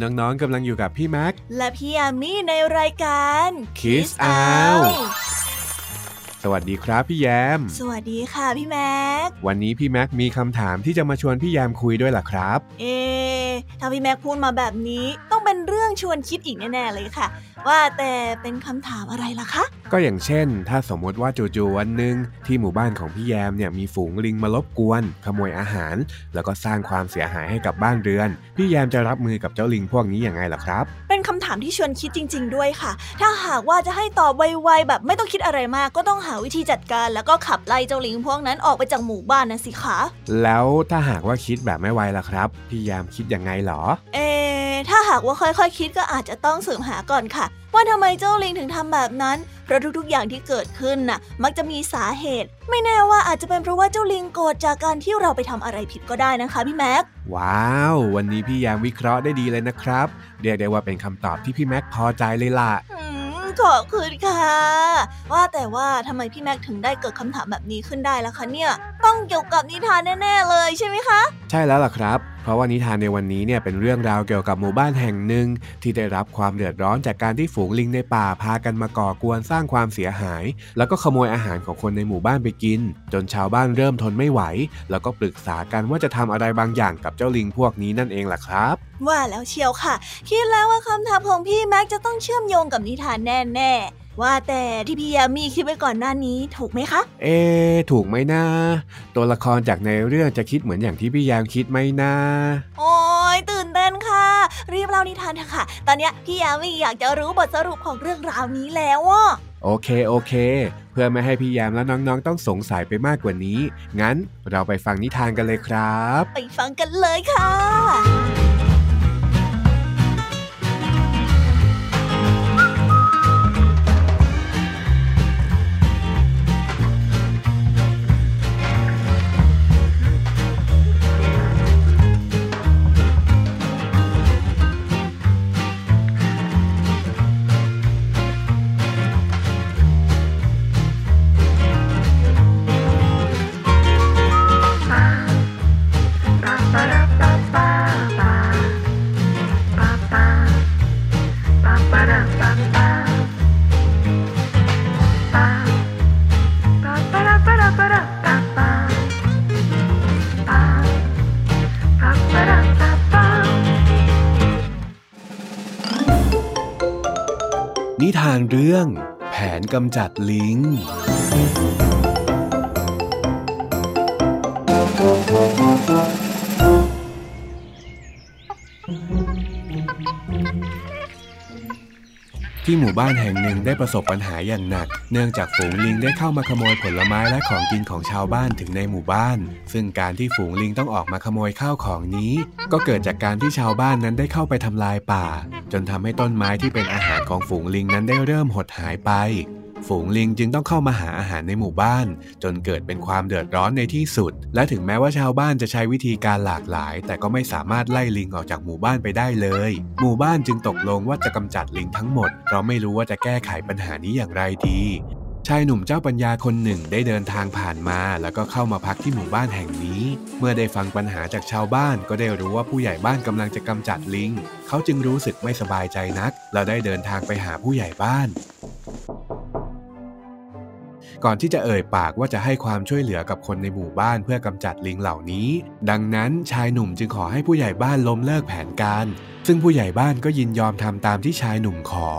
นนี้น้องๆกำลังอยู่กับพี่แม็ก และพี่ยามีในรายการ Kiss Out สวัสดีครับพี่แยม สวัสดีค่ะพี่แม็ก วันนี้พี่แม็กมีคำถามที่จะมาชวนพี่แยมคุยด้วยล่ะครับ เอถ้าพี่แม็กพูดมาแบบนี้ต้องเป็นเรื่องชวนคิดอีกแน่ๆเลยค่ะ ว่าแต่เป็นคำถามอะไรล่ะคะ ก็อย่างเช่น ถ้าสมมติว่าจู่ๆวันหนึ่งที่หมู่บ้านของพี่แยมเนี่ยมีฝูงลิงมารบกวน ขโมยอาหาร แล้วก็สร้างความเสียหายให้กับบ้านเรือน พี่แยมจะรับมือกับเจ้าลิงพวกนี้อย่างไงล่ะครับ เป็นคำถามที่ชวนคิดจริง ๆ ด้วยค่ะ ถ้าหากว่าจะให้ตอบไวๆแบบไม่ต้องคิดอะไรมาก ก็ต้องหาวิธีจัดการ แล้วก็ขับไล่เจ้าลิงพวกนั้นออกไปจากหมู่บ้านนะสิคะ แล้วถ้าหากว่าคิดแบบไม่ไวล่ะครับ พี่แยมคิดยังไงหรอ เอ ถ้าหากว่าค่อยๆคคิดก็อาจจะต้องสืบหาก่อนค่ะ ว่าทำไมเจ้าลิงถึงทำแบบนั้น เพราะทุกๆอย่างที่เกิดขึ้นน่ะ มักจะมีสาเหตุ ไม่แน่ว่าอาจจะเป็นเพราะว่าเจ้าลิงโกรธจากการที่เราไปทำอะไรผิดก็ได้นะคะพี่แม็กว้าว วันนี้พี่แยมวิเคราะห์ได้ดีเลยนะครับ เรียกได้ว่าเป็นคำตอบที่พี่แม็กพอใจเลยล่ะอืมขอบคุณค่ะ ว่าแต่ว่าทำไมพี่แม็กถึงได้เกิดคำถามแบบนี้ขึ้นได้ล่ะคะเนี่ย ต้องเกี่ยวกับนิทานแน่ ๆ เลยใช่ไหมคะ ใช่แล้วล่ะครับเพราะว่านิทานในวันนี้เนี่ยเป็นเรื่องราวเกี่ยวกับหมู่บ้านแห่งหนึ่ง ที่ได้รับความเดือดร้อนจากการที่ฝูงลิงในป่าพากันมาก่อกวนสร้างความเสียหาย แล้วก็ขโมยอาหารของคนในหมู่บ้านไปกิน จนชาวบ้านเริ่มทนไม่ไหว แล้วก็ปรึกษากันว่าจะทำอะไรบางอย่างกับเจ้าลิงพวกนี้นั่นเองล่ะครับ ว่าแล้วเชียวค่ะ คิดแล้วว่าคำถามของพี่แม็กจะต้องเชื่อมโยงกับนิทานแน่ๆ ว่าแต่ที่พี่ยามีคิดไว้ก่อนหน้านี้ถูกไหมคะ เอ๊ะถูกไหมนะตัวละครจากในเรื่องจะคิดเหมือนอย่างที่พี่แยมคิดไหมนะโอ้ยตื่นเต้นค่ะ รีบเล่านิทานเถอะค่ะ ตอนเนี้ยพี่ยามีอยากจะรู้บทสรุปของเรื่องราวนี้แล้วอะโอเคโอเค เพื่อไม่ให้พี่แยมและน้องๆ ต้องสงสัยไปมากกว่านี้ งั้นเราไปฟังนิทานกันเลยครับ ไปฟังกันเลยค่ะ เรื่องแผนกำจัดลิง ที่หมู่บ้านแห่งหนึ่งได้ประสบปัญหาอย่างหนัก เนื่องจากฝูงลิงได้เข้ามาขโมยผลไม้และของกินของชาวบ้านถึงในหมู่บ้าน ซึ่งการที่ฝูงลิงต้องออกมาขโมยข้าวของนี้ ก็เกิดจากการที่ชาวบ้านนั้นได้เข้าไปทำลายป่า จนทำให้ต้นไม้ที่เป็นอาหารของฝูงลิงนั้นได้เริ่มหดหายไป ฝูงลิงจึงต้องเข้ามาหาอาหารในหมู่บ้าน จนเกิดเป็นความเดือดร้อนในที่สุด และถึงแม้ว่าชาวบ้านจะใช้วิธีการหลากหลาย แต่ก็ไม่สามารถไล่ลิงออกจากหมู่บ้านไปได้เลย หมู่บ้านจึงตกลงว่าจะกำจัดลิงทั้งหมด เพราะไม่รู้ว่าจะแก้ไขปัญหานี้อย่างไรดีชายหนุ่มเจ้าปัญญาคนหนึ่งได้เดินทางผ่านมา แล้วก็เข้ามาพักที่หมู่บ้านแห่งนี้ เมื่อได้ฟังปัญหาจากชาวบ้านก็ได้รู้ว่าผู้ใหญ่บ้านกำลังจะกำจัดลิง เขาจึงรู้สึกไม่สบายใจนัก แล้วได้เดินทางไปหาผู้ใหญ่บ้าน ก่อนที่จะเอ่ยปากว่าจะให้ความช่วยเหลือกับคนในหมู่บ้านเพื่อกำจัดลิงเหล่านี้ ดังนั้นชายหนุ่มจึงขอให้ผู้ใหญ่บ้านล้มเลิกแผนการ ซึ่งผู้ใหญ่บ้านก็ยินยอมทำตามที่ชายหนุ่มขอ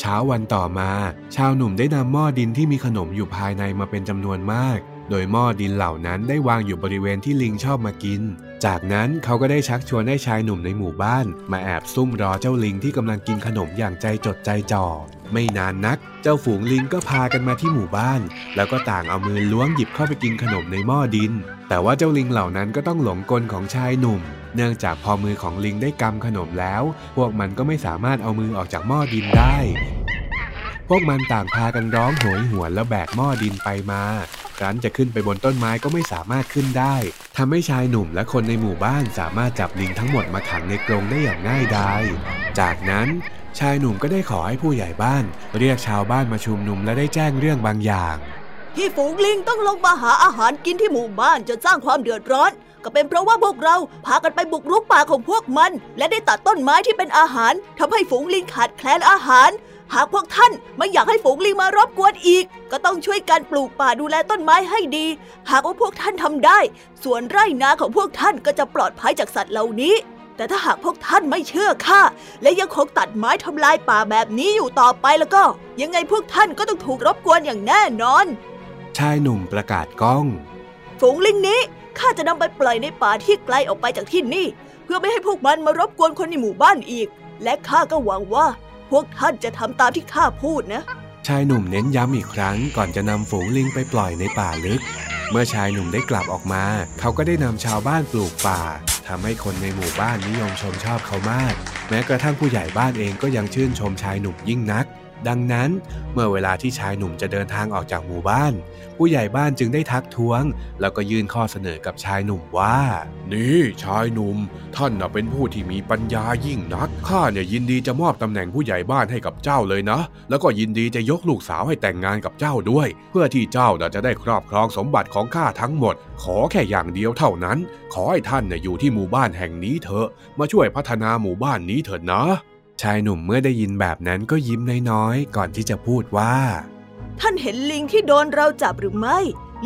เช้าวันต่อมา ชาวหนุ่มได้นำหม้อดินที่มีขนมอยู่ภายในมาเป็นจำนวนมาก โดยหม้อดินเหล่านั้นได้วางอยู่บริเวณที่ลิงชอบมากิน จากนั้นเขาก็ได้ชักชวนให้ชายหนุ่มในหมู่บ้าน มาแอบซุ่มรอเจ้าลิงที่กำลังกินขนมอย่างใจจดใจจ่อ ไม่นานนัก เจ้าฝูงลิงก็พากันมาที่หมู่บ้าน แล้วก็ต่างเอามือล้วงหยิบเข้าไปกินขนมในหม้อดิน แต่ว่าเจ้าลิงเหล่านั้นก็ต้องหลงกลของชายหนุ่ม เนื่องจากพอมือของลิงได้กำขนมแล้ว พวกมันก็ไม่สามารถเอามือออกจากหม้อดินได้ วกมันต่างพากันร้องโหยหวนแล้วแบกหม้อดินไปมา ครั้นจะขึ้นไปบนต้นไม้ก็ไม่สามารถขึ้นได้ทำให้ชายหนุ่มและคนในหมู่บ้านสามารถจับลิงทั้งหมดมาขังในกรงได้อย่างง่ายดาย จากนั้นชายหนุ่มก็ได้ขอให้ผู้ใหญ่บ้าน เรียกชาวบ้านมาชุมนุมและได้แจ้งเรื่องบางอย่างที่ฝูงลิงต้องลงมาหาอาหารกินที่หมู่บ้านจนสร้างความเดือดร้อน ก็เป็นเพราะว่าพวกเราพากันไปบุกรุกป่าของพวกมัน และได้ตัดต้นไม้ที่เป็นอาหารทำให้ฝูงลิงขาดแคลนอาหาร หากพวกท่านไม่อยากให้ฝูงลิงมารบกวนอีก ก็ต้องช่วยกันปลูกป่าดูแลต้นไม้ให้ดี หากว่าพวกท่านทำได้ ส่วนไร่นาของพวกท่านก็จะปลอดภัยจากสัตว์เหล่านี้ แต่ถ้าหากพวกท่านไม่เชื่อข้าและยังคงตัดไม้ทำลายป่าแบบนี้อยู่ต่อไปแล้วก็ ยังไงพวกท่านก็ต้องถูกรบกวนอย่างแน่นอน ชายหนุ่มประกาศก้อง ฝูงลิงนี้ข้าจะนำไปปล่อยในป่าที่ไกลออกไปจากที่นี่ เพื่อไม่ให้พวกมันมารบกวนคนในหมู่บ้านอีก และข้าก็หวังว่า พวกท่านจะทำตามที่ข้าพูดนะ ชายหนุ่มเน้นย้ำอีกครั้งก่อนจะนำฝูงลิงไปปล่อยในป่าลึก เมื่อชายหนุ่มได้กลับออกมา เขาก็ได้นำชาวบ้านปลูกป่าทำให้คนในหมู่บ้านนิยมชมชอบเขามาก แม้กระทั่งผู้ใหญ่บ้านเองก็ยังชื่นชมชายหนุ่มยิ่งนัก ดังนั้นเมื่อเวลาที่ชายหนุ่มจะเดินทางออกจากหมู่บ้าน ผู้ใหญ่บ้านจึงได้ทักท้วง แล้วก็ยื่นข้อเสนอกับชายหนุ่มว่า นี่ชายหนุ่ม ท่านน่ะเป็นผู้ที่มีปัญญายิ่งนักข้าเนี่ยยินดีจะมอบตำแหน่งผู้ใหญ่บ้านให้กับเจ้าเลยนะ แล้วก็ยินดีจะยกลูกสาวให้แต่งงานกับเจ้าด้วย เพื่อที่เจ้าจะได้ครอบครองสมบัติของข้าทั้งหมด ขอแค่อย่างเดียวเท่านั้น ขอให้ท่านเนี่ยอยู่ที่หมู่บ้านแห่งนี้เถอะมาช่วยพัฒนาหมู่บ้านนี้เถอะนะ ชายหนุ่มเมื่อได้ยินแบบนั้นก็ยิ้มน้อยๆ ก่อนที่จะพูดว่า ท่านเห็นลิงที่โดนเราจับหรือไม่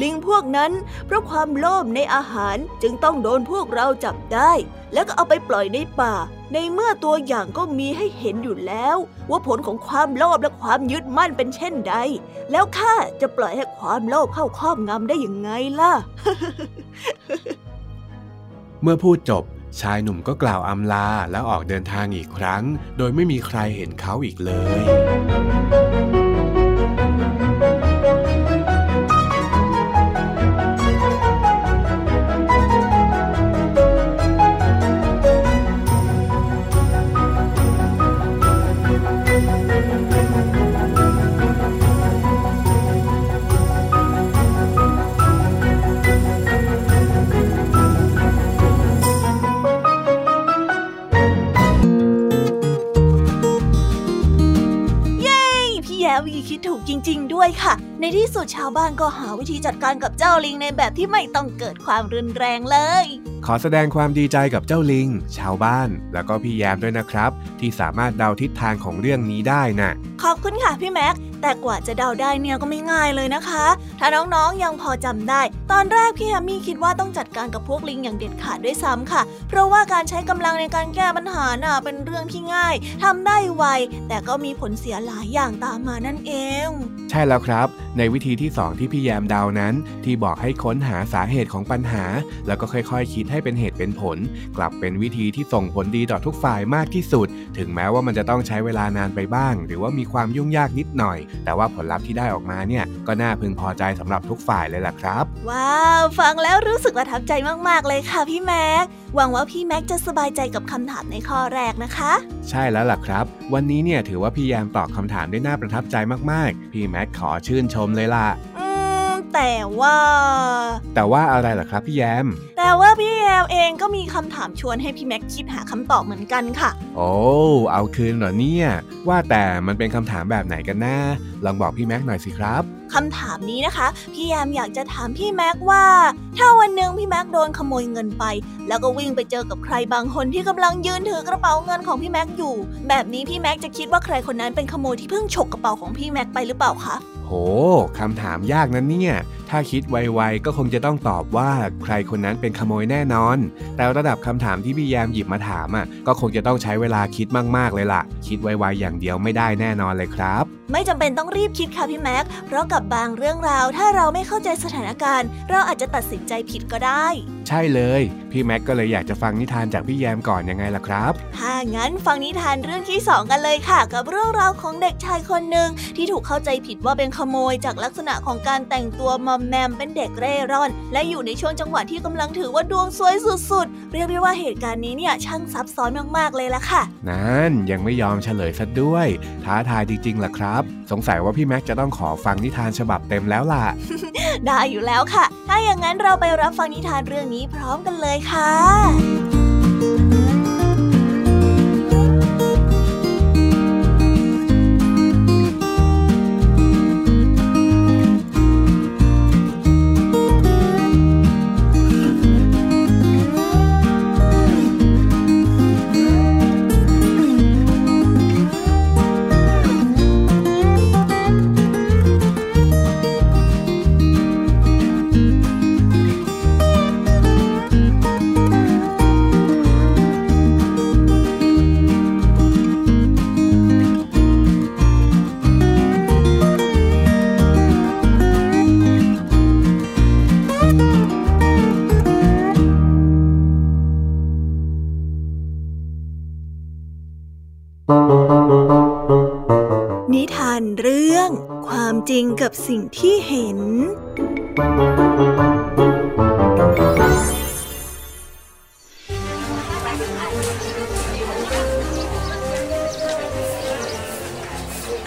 ลิงพวกนั้น เพราะความโลภในอาหารจึงต้องโดนพวกเราจับได้ แล้วก็เอาไปปล่อยในป่า ในเมื่อตัวอย่างก็มีให้เห็นอยู่แล้ว ว่าผลของความโลภและความยึดมั่นเป็นเช่นใด แล้วข้าจะปล่อยให้ความโลภเข้าครอบงำได้ยังไงล่ะ เมื่อพูดจบ ชายหนุ่มก็กล่าวอำลาแล้วออกเดินทางอีกครั้ง โดยไม่มีใครเห็นเขาอีกเลย คิดถูกจริง ๆ ด้วยค่ะ ในที่สุดชาวบ้านก็หาวิธีจัดการกับเจ้าลิงในแบบที่ไม่ต้องเกิดความรุนแรงเลย ขอแสดงความดีใจกับเจ้าลิง ชาวบ้าน แล้วก็พี่แยมด้วยนะครับ ที่สามารถเดาทิศทางของเรื่องนี้ได้น่ะ ขอบคุณค่ะพี่แม็ก แต่กว่าจะเดาได้เนี่ยก็ไม่ง่ายเลยนะคะ ถ้าน้องๆยังพอจำได้ ตอนแรกพี่แฮมมี่คิดว่าต้องจัดการกับพวกลิงอย่างเด็ดขาดด้วยซ้ำค่ะ เพราะว่าการใช้กำลังในการแก้ปัญหาน่ะเป็นเรื่องที่ง่ายทำได้ไว แต่ก็มีผลเสียหลายอย่างตามมานั่นเอง ใช่แล้วครับ ในวิธีที่ 2 ที่พี่แยมเดานั้น ที่บอกให้ค้นหาสาเหตุของปัญหา แล้วก็ค่อยๆคิดให้เป็นเหตุเป็นผล กลับเป็นวิธีที่ส่งผลดีต่อทุกฝ่ายมากที่สุด ถึงแม้ว่ามันจะต้องใช้เวลานานไปบ้าง หรือว่ามีความยุ่งยากนิดหน่อย แต่ว่าผลลัพธ์ที่ได้ออกมาเนี่ยก็น่าพึงพอใจสำหรับทุกฝ่ายเลยล่ะครับ ว้าว ฟังแล้วรู้สึกประทับใจมาก ๆ เลยค่ะพี่แม็กหวังว่าพี่แม็กจะสบายใจกับคำถามในข้อแรกนะคะ ใช่แล้วล่ะครับ วันนี้เนี่ยถือว่าพี่แยมตอบคำถามได้น่าประทับใจมากๆ พี่แม็กขอชื่นชมเลยล่ะอืม แต่ว่า แต่ว่าอะไรล่ะครับพี่แยม แต่ว่าพี่แอมเองก็มีคำถามชวนให้พี่แม็กคิดหาคำตอบเหมือนกันค่ะ โอ้เอาคืนเหรอเนี่ย ว่าแต่มันเป็นคำถามแบบไหนกันนะลองบอกพี่แม็กหน่อยสิครับคำถามนี้นะคะ พี่แอมอยากจะถามพี่แม็กว่า ถ้าวันหนึ่งพี่แม็กโดนขโมยเงินไป แล้วก็วิ่งไปเจอกับใครบางคนที่กำลังยืนถือกระเป๋าเงินของพี่แม็กอยู่ แบบนี้พี่แม็กจะคิดว่าใครคนนั้นเป็นขโมยที่เพิ่งฉกกระเป๋าของพี่แม็กไปหรือเปล่าคะ โหคำถามยากนะเนี่ย ถ้าคิดไวๆก็คงจะต้องตอบว่าใครคนนั้นเป็นขโมยแน่นอน แต่ระดับคำถามที่พี่แยมหยิบมาถามอะ ก็คงจะต้องใช้เวลาคิดมากๆเลยล่ะ คิดไวๆอย่างเดียวไม่ได้แน่นอนเลยครับ ไม่จำเป็นต้องรีบคิดค่ะพี่แม็ก เพราะกับบางเรื่องราว ถ้าเราไม่เข้าใจสถานการณ์ เราอาจจะตัดสินใจผิดก็ได้ ใช่เลย พี่แม็กก็เลยอยากจะฟังนิทานจากพี่แยมก่อนยังไงล่ะครับ ถ้างั้นฟังนิทานเรื่องที่สองกันเลยค่ะ กับเรื่องราวของเด็กชายคนหนึ่งที่ถูกเข้าใจผิดว่าเป็นขโมยจากลักษณะของการแต่งตัวมอมแมมเป็นเด็กเร่ร่อน และอยู่ในช่วงจังหวะที่กำลังถือว่าดวงสวยสุดๆ เรียกได้ว่าเหตุการณ์นี้เนี่ยช่างซับซ้อนมากๆเลยละค่ะ นั่นยังไม่ยอมเฉลยซะด้วย ท้าทายจริงๆล่ะครับ สงสัยว่าพี่แม็กจะต้องขอฟังนิทานฉบับเต็มแล้วล่ะ ได้อยู่แล้วค่ะ ถ้าอย่างนั้นเราไปรับฟังนิทานเรื่องนี้พร้อมกันเลยค่ะ กับสิ่งที่เห็น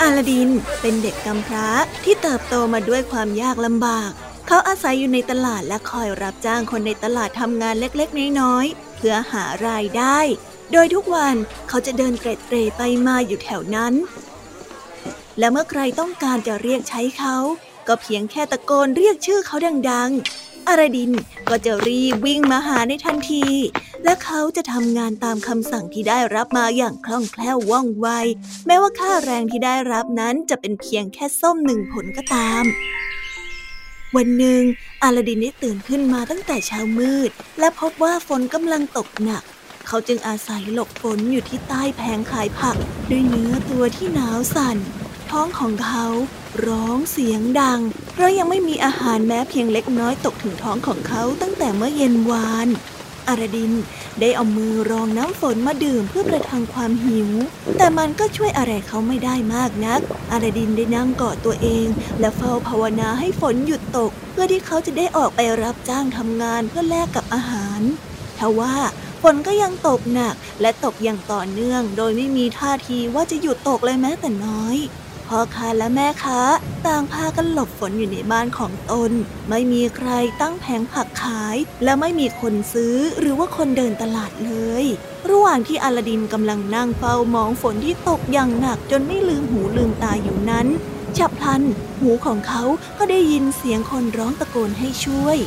อาลาดินเป็นเด็กกำพร้าที่เติบโตมาด้วยความยากลำบาก เขาอาศัยอยู่ในตลาดและคอยรับจ้างคนในตลาดทำงานเล็กๆ น้อยๆ เพื่อหารายได้ โดยทุกวันเขาจะเดินเตร็ดเตร่ไปมาอยู่แถวนั้น และเมื่อใครต้องการจะเรียกใช้เขา ก็เพียงแค่ตะโกนเรียกชื่อเขาดังๆ อาราดินก็จะรีบวิ่งมาหาในทันที และเขาจะทำงานตามคำสั่งที่ได้รับมาอย่างคล่องแคล่วว่องไว แม้ว่าค่าแรงที่ได้รับนั้นจะเป็นเพียงแค่ส้มหนึ่งผลก็ตาม วันหนึ่งอาลาดินได้ตื่นขึ้นมาตั้งแต่เช้ามืด และพบว่าฝนกำลังตกหนักเขาจึงอาศัยหลบฝนอยู่ที่ใต้แผงขายผัก ด้วยเนื้อตัวที่หนาวสั่น ท้องของเขาร้องเสียงดัง เพราะยังไม่มีอาหารแม้เพียงเล็กน้อยตกถึงท้องของเขาตั้งแต่เมื่อเย็นวาน อาราดินได้เอามือรองน้ำฝนมาดื่มเพื่อประทังความหิว แต่มันก็ช่วยอะไรเขาไม่ได้มากนัก อาราดินได้นั่งกอดตัวเอง และเฝ้าภาวนาให้ฝนหยุดตก เพื่อที่เขาจะได้ออกไปรับจ้างทำงานเพื่อแลกกับอาหารทว่าฝนก็ยังตกหนักและตกอย่างต่อเนื่อง โดยไม่มีท่าทีว่าจะหยุดตกเลยแม้แต่น้อย พ่อค้าและแม่ค้าต่างพากันหลบฝนอยู่ในบ้านของตน ไม่มีใครตั้งแผงผักขาย และไม่มีคนซื้อหรือว่าคนเดินตลาดเลย ระหว่างที่อลาดินกำลังนั่งเฝ้ามองฝนที่ตกอย่างหนักจนไม่ลืมหูลืมตาอยู่นั้นฉับพลัน หูของเขาก็ได้ยินเสียงคนร้องตะโกนให้ช่วย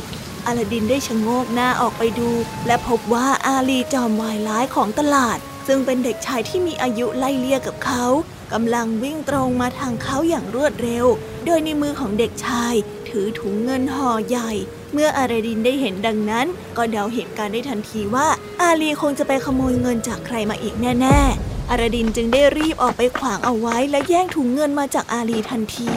อาลาดินได้ชะโงกหน้าออกไปดู และพบว่าอาลีจอมวายร้ายของตลาด ซึ่งเป็นเด็กชายที่มีอายุไล่เลี่ยกับเขา กำลังวิ่งตรงมาทางเขาอย่างรวดเร็ว โดยในมือของเด็กชาย ถือถุงเงินห่อใหญ่ เมื่ออาราดินได้เห็นดังนั้น ก็เดาเหตุการณ์ได้ทันทีว่า อาลีคงจะไปขโมยเงินจากใครมาอีกแน่ๆ อาราดินจึงได้รีบออกไปขวางเอาไว้ และแย่งถุงเงินมาจากอาลีทันที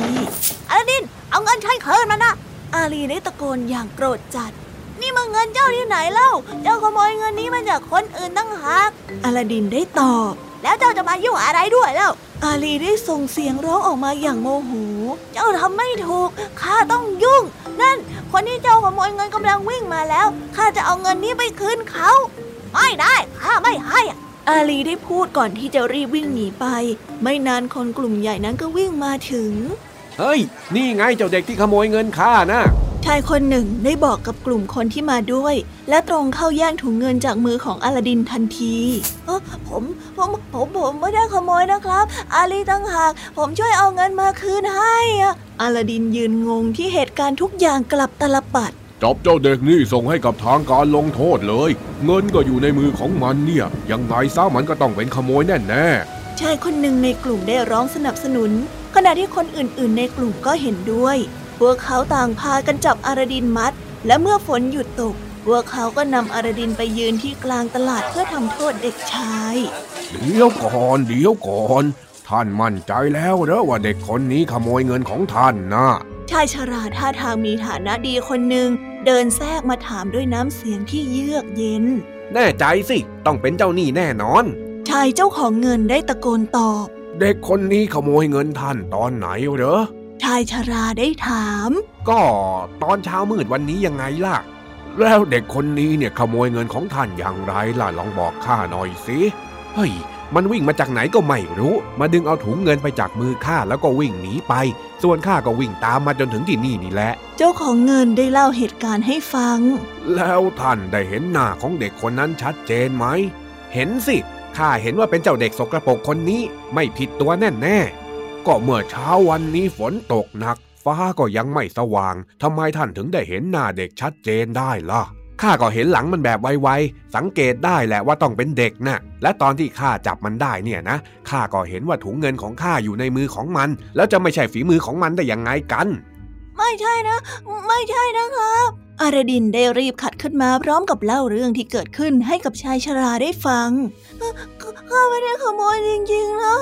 อาราดิน เอาเงินฉันคืนมานะ อาลีได้ตะโกนอย่างโกรธจัดนี่มันเงินเจ้าที่ไหนเล่า เจ้าขโมยเงินนี้มาจากคนอื่นตั้งหากอาลาดินได้ตอบ แล้วเจ้าจะมายุ่งอะไรด้วยแล้ว อาลีได้ส่งเสียงร้องออกมาอย่างโมโห เจ้าทำไม่ถูก ข้าต้องยุ่ง นั่น คนที่เจ้าขโมยเงินกำลังวิ่งมาแล้ว ข้าจะเอาเงินนี้ไปคืนเขา ไม่ได้ ข้าไม่ให้ อาลีได้พูดก่อนที่จะรีบวิ่งหนีไป ไม่นานคนกลุ่มใหญ่นั้นก็วิ่งมาถึง เฮ้ย นี่ไงเจ้าเด็กที่ขโมยเงินข้านะ ชายคนหนึ่งได้บอกกับกลุ่มคนที่มาด้วย และตรงเข้าแย่งถุงเงินจากมือของอาลาดินทันทีเออผมผมผมผมไม่ได้ขโมยนะครับ อาลีตั้งหาก ผมช่วยเอาเงินมาคืนให้อะอาลาดินยืนงงที่เหตุการณ์ทุกอย่างกลับตลปัดจับเจ้าเด็กนี่ส่งให้กับทางการลงโทษเลย เงินก็อยู่ในมือของมันเนี่ย ยังไงซะมันก็ต้องเป็นขโมยแน่แน่ชายคนหนึ่งในกลุ่มได้ร้องสนับสนุน ขณะที่คนอื่นๆ ในกลุ่มก็เห็นด้วย พวกเขาต่างพากันจับอาราดินมัด และเมื่อฝนหยุดตก พวกเขาก็นำอาราดินไปยืนที่กลางตลาดเพื่อทำโทษเด็กชายๆเดี๋ยวก่อน เดี๋ยวก่อน ท่านมั่นใจแล้วเหรอว่าเด็กคนนี้ขโมยเงินของท่านนะชายชราท่าทางมีฐานะดีคนหนึ่งเดินแทรกมาถามด้วยน้ำเสียงที่เยือกเย็น แน่ใจสิ ต้องเป็นเจ้าหนี้แน่นอน ชายเจ้าของเงินได้ตะโกนตอบ เด็กคนนี้ขโมยเงินท่านตอนไหนเหรอ ชายชราได้ถาม ก็ตอนเช้ามืดวันนี้ยังไงล่ะ แล้วเด็กคนนี้เนี่ยขโมยเงินของท่านอย่างไรล่ะลองบอกข้าหน่อยสิเฮ้ยมันวิ่งมาจากไหนก็ไม่รู้ มาดึงเอาถุงเงินไปจากมือข้าแล้วก็วิ่งหนีไป ส่วนข้าก็วิ่งตามมาจนถึงที่นี่นี่แหละ เจ้าของเงินได้เล่าเหตุการณ์ให้ฟัง แล้วท่านได้เห็นหน้าของเด็กคนนั้นชัดเจนไหม เห็นสิ ข้าเห็นว่าเป็นเจ้าเด็กสกรปรกคนนี้ ไม่ผิดตัวแน่แน่ๆ ก็เมื่อเช้าวันนี้ฝนตกหนัก ฟ้าก็ยังไม่สว่าง ทำไมท่านถึงได้เห็นหน้าเด็กชัดเจนได้ล่ะข้าก็เห็นหลังมันแบบไวๆ สังเกตได้แหละว่าต้องเป็นเด็กนะ่ะ และตอนที่ข้าจับมันได้เนี่ยนะ ข้าก็เห็นว่าถุงเงินของข้าอยู่ในมือของมัน แล้วจะไม่ใช่ฝีมือของมันได้ยังไงกัน ไม่ใช่นะ ไม่ใช่นะครับ อารดินได้รีบขัดขึ้นมาพร้อมกับเล่าเรื่องที่เกิดขึ้นให้กับชายชราได้ฟัง ข้าไม่ได้ขโมยจริงๆนะ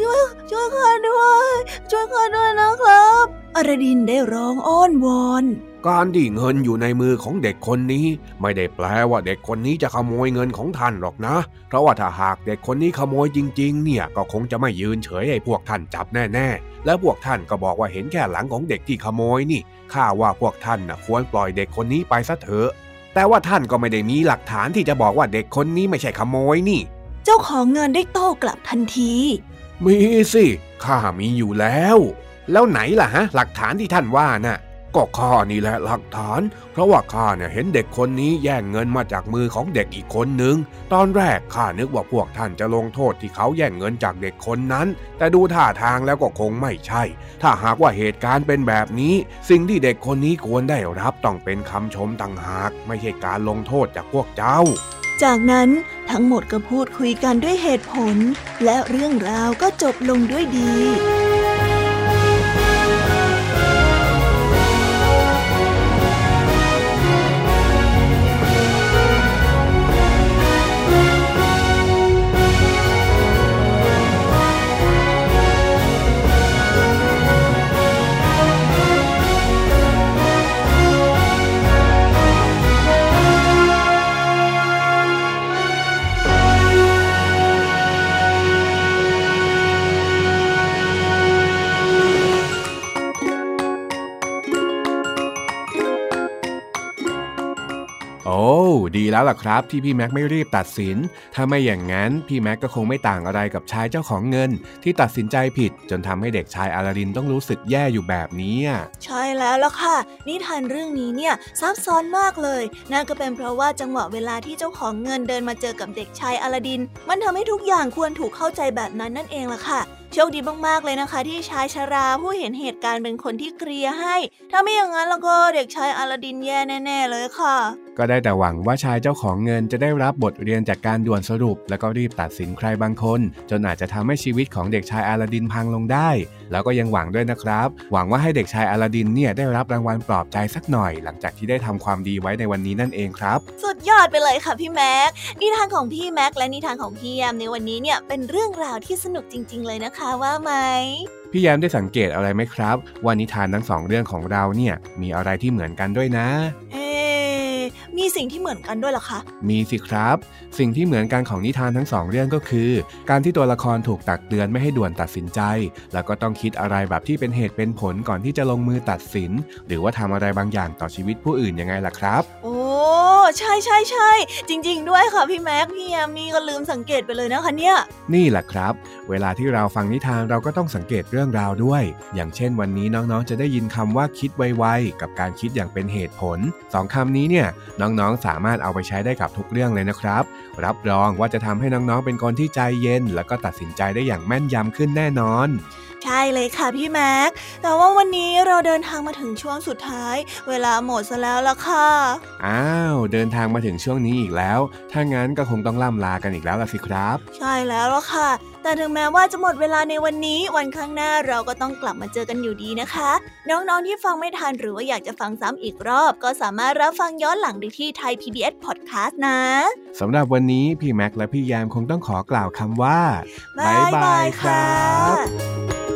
ช่วยช่วยข้าด้วย ช่วยข้าด้วยนะครับอารดินได้ร้องอ้อนวอนการที่เงินอยู่ในมือของเด็กคนนี้ ไม่ได้แปลว่าเด็กคนนี้จะขโมยเงินของท่านหรอกนะ เพราะว่าถ้าหากเด็กคนนี้ขโมยจริง ๆ เนี่ยก็คงจะไม่ยืนเฉยให้พวกท่านจับแน่ ๆ และพวกท่านก็บอกว่าเห็นแค่หลังของเด็กที่ขโมยนี่ ข้าว่าพวกท่านน่ะควรปล่อยเด็กคนนี้ไปซะเถอะ แต่ว่าท่านก็ไม่ได้มีหลักฐานที่จะบอกว่าเด็กคนนี้ไม่ใช่ขโมยนี่ เจ้าของเงินได้โต้กลับทันที มีสิ ข้ามีอยู่แล้ว แล้วไหนล่ะฮะ หลักฐานที่ท่านว่าน่ะ ก็ข้านี่แหละหลักฐาน เพราะว่าข้าเนี่ยเห็นเด็กคนนี้แย่งเงินมาจากมือของเด็กอีกคนนึง ตอนแรกข้านึกว่าพวกท่านจะลงโทษที่เขาแย่งเงินจากเด็กคนนั้น แต่ดูท่าทางแล้วก็คงไม่ใช่ ถ้าหากว่าเหตุการณ์เป็นแบบนี้ สิ่งที่เด็กคนนี้ควรได้รับต้องเป็นคำชมต่างหาก ไม่ใช่การลงโทษจากพวกเจ้า จากนั้นทั้งหมดก็พูดคุยกันด้วยเหตุผล และเรื่องราวก็จบลงด้วยดี ดีแล้วล่ะครับ ที่พี่แม็กไม่รีบตัดสิน ถ้าไม่อย่างนั้นพี่แม็กก็คงไม่ต่างอะไรกับชายเจ้าของเงิน ที่ตัดสินใจผิด จนทำให้เด็กชายอาลาดินต้องรู้สึกแย่อยู่แบบนี้ใช่แล้วล่ะค่ะ นิทานเรื่องนี้เนี่ยซับซ้อนมากเลยนั่นก็เป็นเพราะว่าจังหวะเวลาที่เจ้าของเงินเดินมาเจอกับเด็กชายอลาดิน มันทำให้ทุกอย่างควรถูกเข้าใจแบบนั้นนั่นเองล่ะค่ะ โชคดีมากๆเลยนะคะ ที่ชายชราผู้เห็นเหตุการณ์เป็นคนที่เคลียร์ให้ ถ้าไม่อย่างนั้นแล้วก็เด็กชายอลาดินแย่แน่ ๆ เลยค่ะ ก็ได้แต่หวังว่าชายเจ้าของเงินจะได้รับบทเรียนจากการด่วนสรุป แล้วก็รีบตัดสินใครบางคน จนอาจจะทำให้ชีวิตของเด็กชายอาลาดินพังลงได้ แล้วก็ยังหวังด้วยนะครับ หวังว่าให้เด็กชายอาลาดินเนี่ยได้รับรางวัลปลอบใจสักหน่อย หลังจากที่ได้ทำความดีไว้ในวันนี้นั่นเองครับ สุดยอดไปเลยค่ะพี่แม็กนิทานของพี่แม็กและนิทานของพี่แยมในวันนี้เนี่ยเป็นเรื่องราวที่สนุกจริง ๆ เลยนะคะว่าไหม พี่แยมได้สังเกตอะไรไหมครับ ว่านิทานทั้งสองเรื่องของเราเนี่ย มีอะไรที่เหมือนกันด้วยนะ เอ๊ะมีสิ่งที่เหมือนกันด้วยเหรอคะ มีสิครับ สิ่งที่เหมือนกันของนิทานทั้งสองเรื่องก็คือ การที่ตัวละครถูกตักเตือนไม่ให้ด่วนตัดสินใจ แล้วก็ต้องคิดอะไรแบบที่เป็นเหตุเป็นผลก่อนที่จะลงมือตัดสิน หรือว่าทำอะไรบางอย่างต่อชีวิตผู้อื่นยังไงล่ะครับ โอ้ ใช่ใช่ใช่จริง ๆ ด้วยค่ะพี่แม็กพี่แยมนี่ก็ลืมสังเกตไปเลยนะคะเนี่ย นี่แหละครับ เวลาที่เราฟังนิทานเราก็ต้องสังเกตเรื่องราวด้วย อย่างเช่นวันนี้น้องๆ จะได้ยินคำว่าคิดไวๆกับการคิดอย่างเป็นเหตุผลสองคำนี้เนี่ยน้องๆสามารถเอาไปใช้ได้กับทุกเรื่องเลยนะครับ รับรองว่าจะทำให้น้องๆเป็นคนที่ใจเย็น แล้วก็ตัดสินใจได้อย่างแม่นยำขึ้นแน่นอน ใช่เลยค่ะพี่แม็ก แต่ว่าวันนี้เราเดินทางมาถึงช่วงสุดท้าย เวลาหมดซะแล้วล่ะค่ะ อ้าว เดินทางมาถึงช่วงนี้อีกแล้ว ถ้างั้นก็คงต้องล่ำลากันอีกแล้วล่ะสิครับ ใช่แล้วล่ะค่ะ แต่ถึงแม้ว่าจะหมดเวลาในวันนี้วันข้างหน้าเราก็ต้องกลับมาเจอกันอยู่ดีนะคะ น้องๆที่ฟังไม่ทันหรือว่าอยากจะฟังซ้ำอีกรอบ ก็สามารถรับฟังย้อนหลังได้ที่ไทย PBS Podcast นะสำหรับวันนี้พี่แม็กและพี่แยมคงต้องขอกล่าวคำว่าบ๊ายบายค่ะบ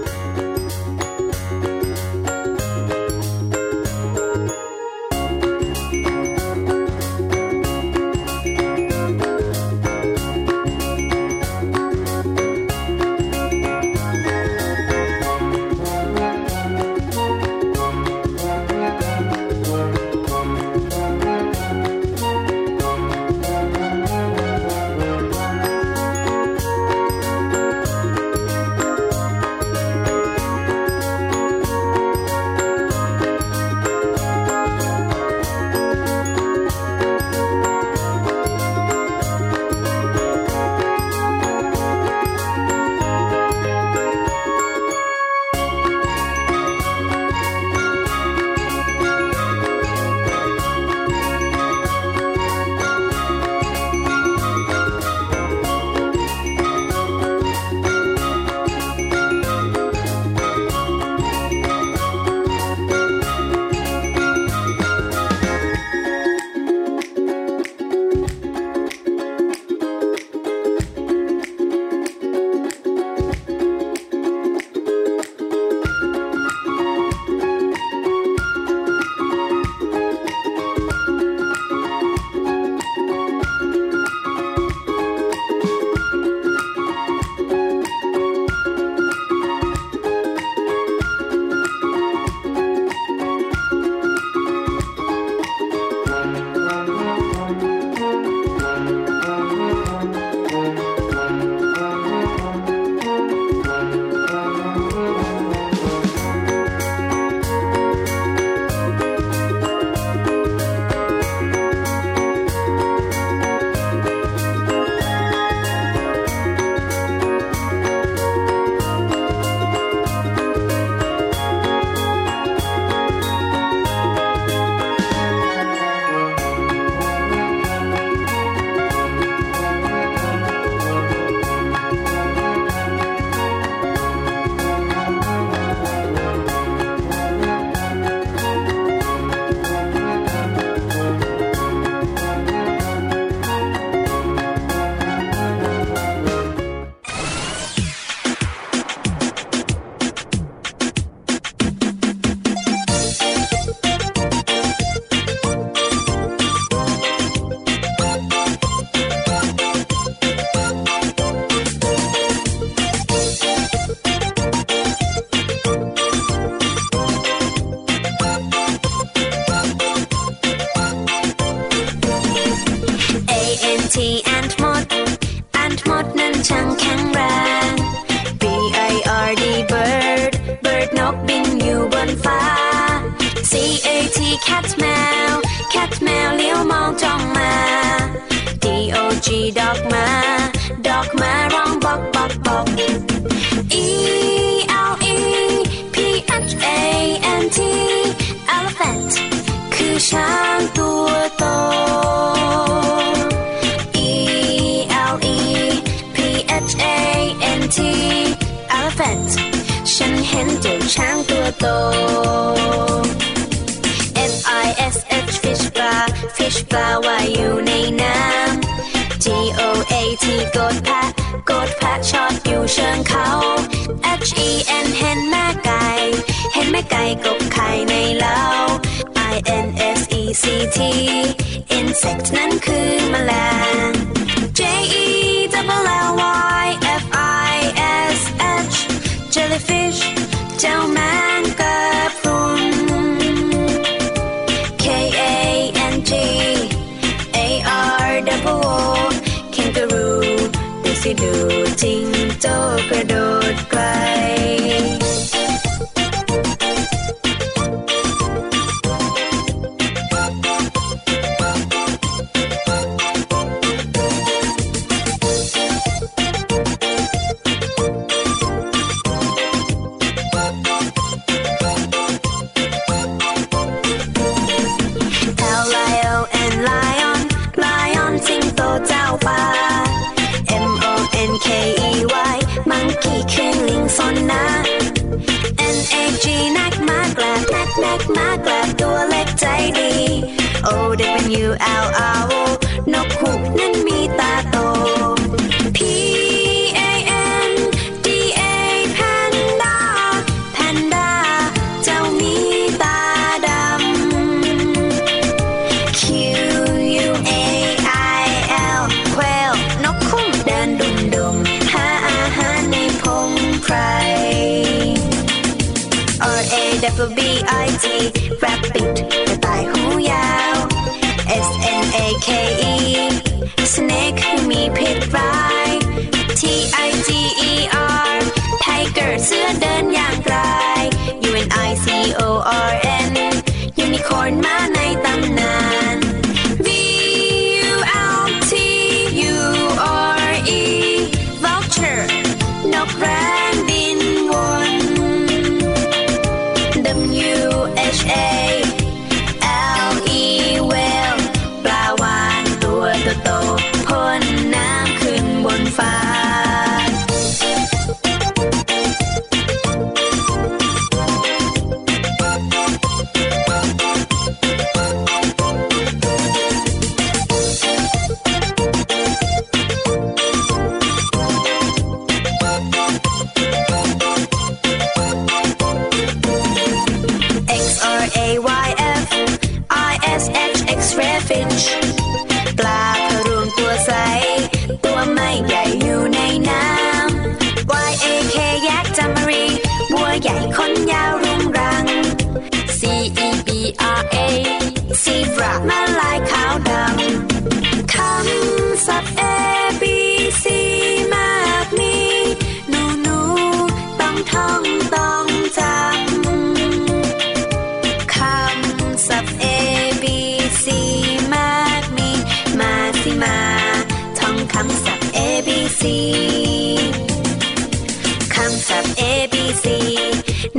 ช้างตัวโต E L E P H A N T elephant ฉันเห็นเจ้าช้างตัวโต F I S H fish bar fish bar ว่าอยู่ในน้ำ G O A T กดแพะกดแพะชอดอยู่เชิงเขา H E N เห็นแม่ไก่ เห็นแม่ไก่กบไข่ในเล้า I N ซีทีอินเสนั้นคือแมลง J E W L Y F I S H jellyfish เจ้าแมงกะพรุน K A N G A R W O kangaroo ดูสิดูจริงโจกระโดด